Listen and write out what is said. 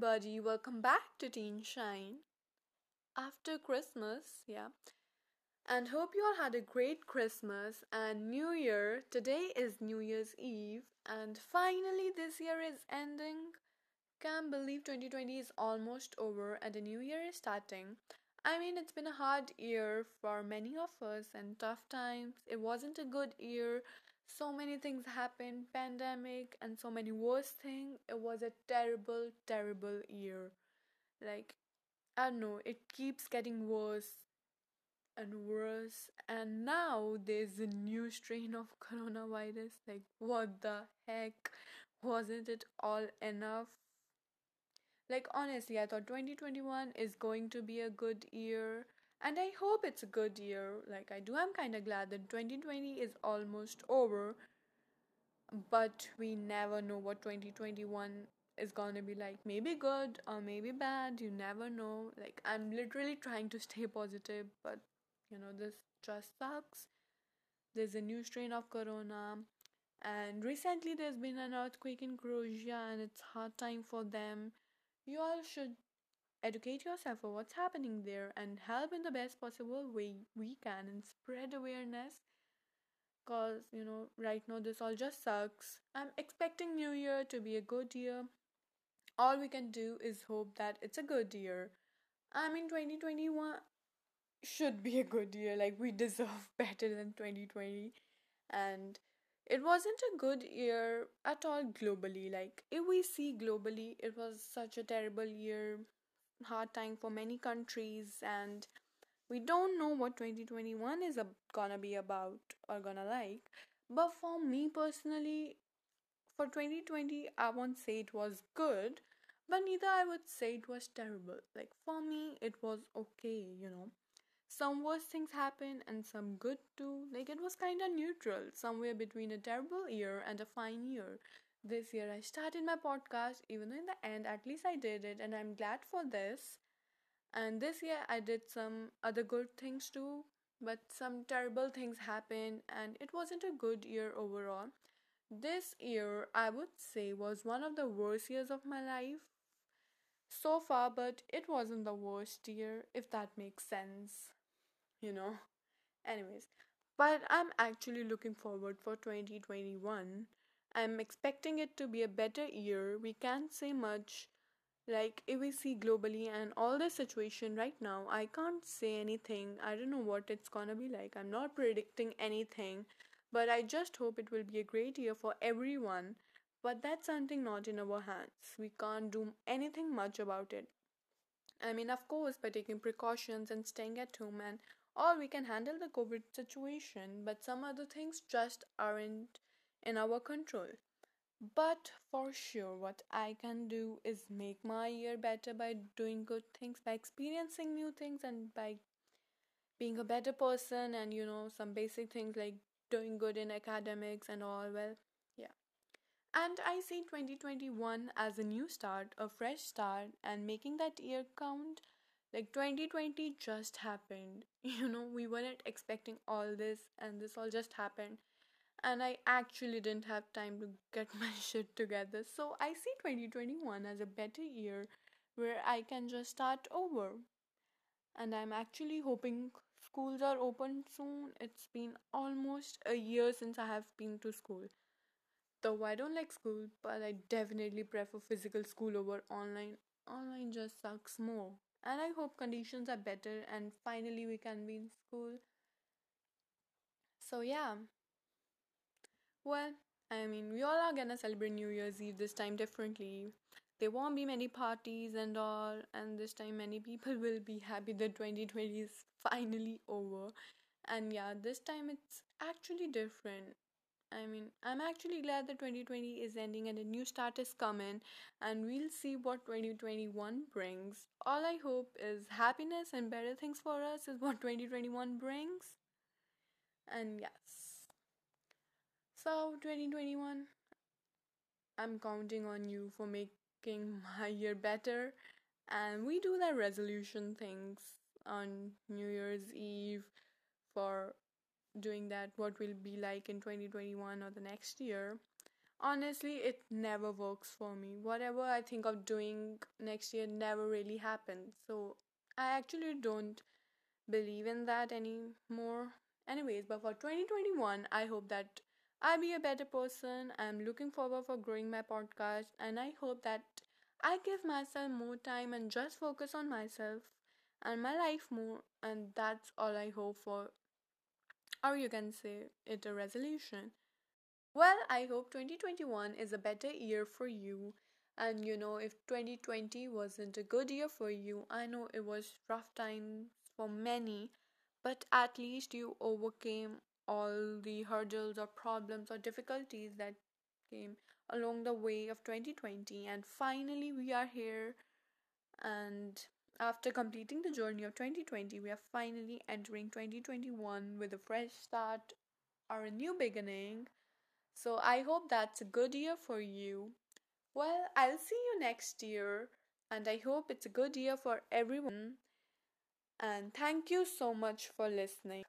everybody, welcome back to Teen Shine. After Christmas, yeah. And hope you all had a great Christmas and New Year. Today is New Year's Eve, and finally, this year is ending. Can't believe 2020 is almost over and the new year is starting. I mean, it's been a hard year for many of us and tough times. It wasn't a good year so many things happened pandemic and so many worse things it was a terrible terrible year. Like i don't know it keeps getting worse and worse. And now there's a new strain of coronavirus. Like what the heck? Wasn't it all enough? Like honestly i thought 2021 is going to be a good year and I hope it's a good year. Like I do, I'm kind of glad that 2020 is almost over, but we never know what 2021 is gonna be like. Maybe good or maybe bad. You never know. Like I'm literally trying to stay positive, but you know this just sucks. There's a new strain of corona, and recently there's been an earthquake in Croatia, and it's hard time for them. You all should educate yourself on what's happening there and help in the best possible way we can and spread awareness. Because you know right now this all just sucks. I'm expecting new year to be a good year. All we can do is hope that it's a good year. I mean 2021 should be a good year. Like we deserve better than 2020 and it wasn't a good year at all globally. Like if we see globally it was such a terrible year hard time for many countries and we don't know what 2021 is gonna be about or gonna like. But for me personally for 2020 i won't say it was good but neither i would say it was terrible. Like for me it was okay you know. Some worse things happened and some good too. Like it was kind of neutral somewhere between a terrible year and a fine year this year I started my podcast, even though in the end, at least I did it, and I'm glad for this. And this year I did some other good things too, but some terrible things happened, and it wasn't a good year overall. This year, I would say, was one of the worst years of my life so far, but it wasn't the worst year, if that makes sense, you know. Anyways, but I'm actually looking forward for 2021 I'm expecting it to be a better year. We can't say much. Like, if we see globally and all the situation right now, I can't say anything. I don't know what it's gonna be like. I'm not predicting anything, but I just hope it will be a great year for everyone. But that's something not in our hands. We can't do anything much about it. I mean, of course, by taking precautions and staying at home and all, we can handle the COVID situation, but some other things just aren't in our control. But for sure, what I can do is make my year better by doing good things, by experiencing new things, and by being a better person, and you know, some basic things like doing good in academics and all. Well, yeah. And I see 2021 as a new start, a fresh start, and making that year count. Like 2020 just happened. You know, we weren't expecting all this, and this all just happened and I actually didn't have time to get my shit together. So I see 2021 as a better year where I can just start over. And I'm actually hoping schools are open soon. It's been almost a year since I have been to school. Though I don't like school, but I definitely prefer physical school over online. Online just sucks more. And I hope conditions are better and finally we can be in school. So, yeah, well, I mean, we all are gonna celebrate New Year's Eve this time differently. There won't be many parties and all, and this time many people will be happy that 2020 is finally over. And yeah, this time it's actually different. I mean, I'm actually glad that 2020 is ending and a new start is coming, and we'll see what 2021 brings. All I hope is happiness and better things for us is what 2021 brings. And yes. So, 2021, I'm counting on you for making my year better. And we do the resolution things on New Year's Eve for doing that, what will be like in 2021 or the next year. Honestly, it never works for me. Whatever I think of doing next year never really happens. So I actually don't believe in that anymore. Anyways, but for 2021, I hope that I be a better person. I'm looking forward for growing my podcast and I hope that I give myself more time and just focus on myself and my life more and that's all I hope for or you can say it a resolution. Well, I hope 2021 is a better year for you. And you know, if 2020 wasn't a good year for you, I know it was rough times for many, but at least you overcame all the hurdles or problems or difficulties that came along the way of 2020. And finally, we are here. And after completing the journey of 2020, we are finally entering 2021 with a fresh start or a new beginning. So I hope that's a good year for you. Well, I'll see you next year, and I hope it's a good year for everyone. And thank you so much for listening.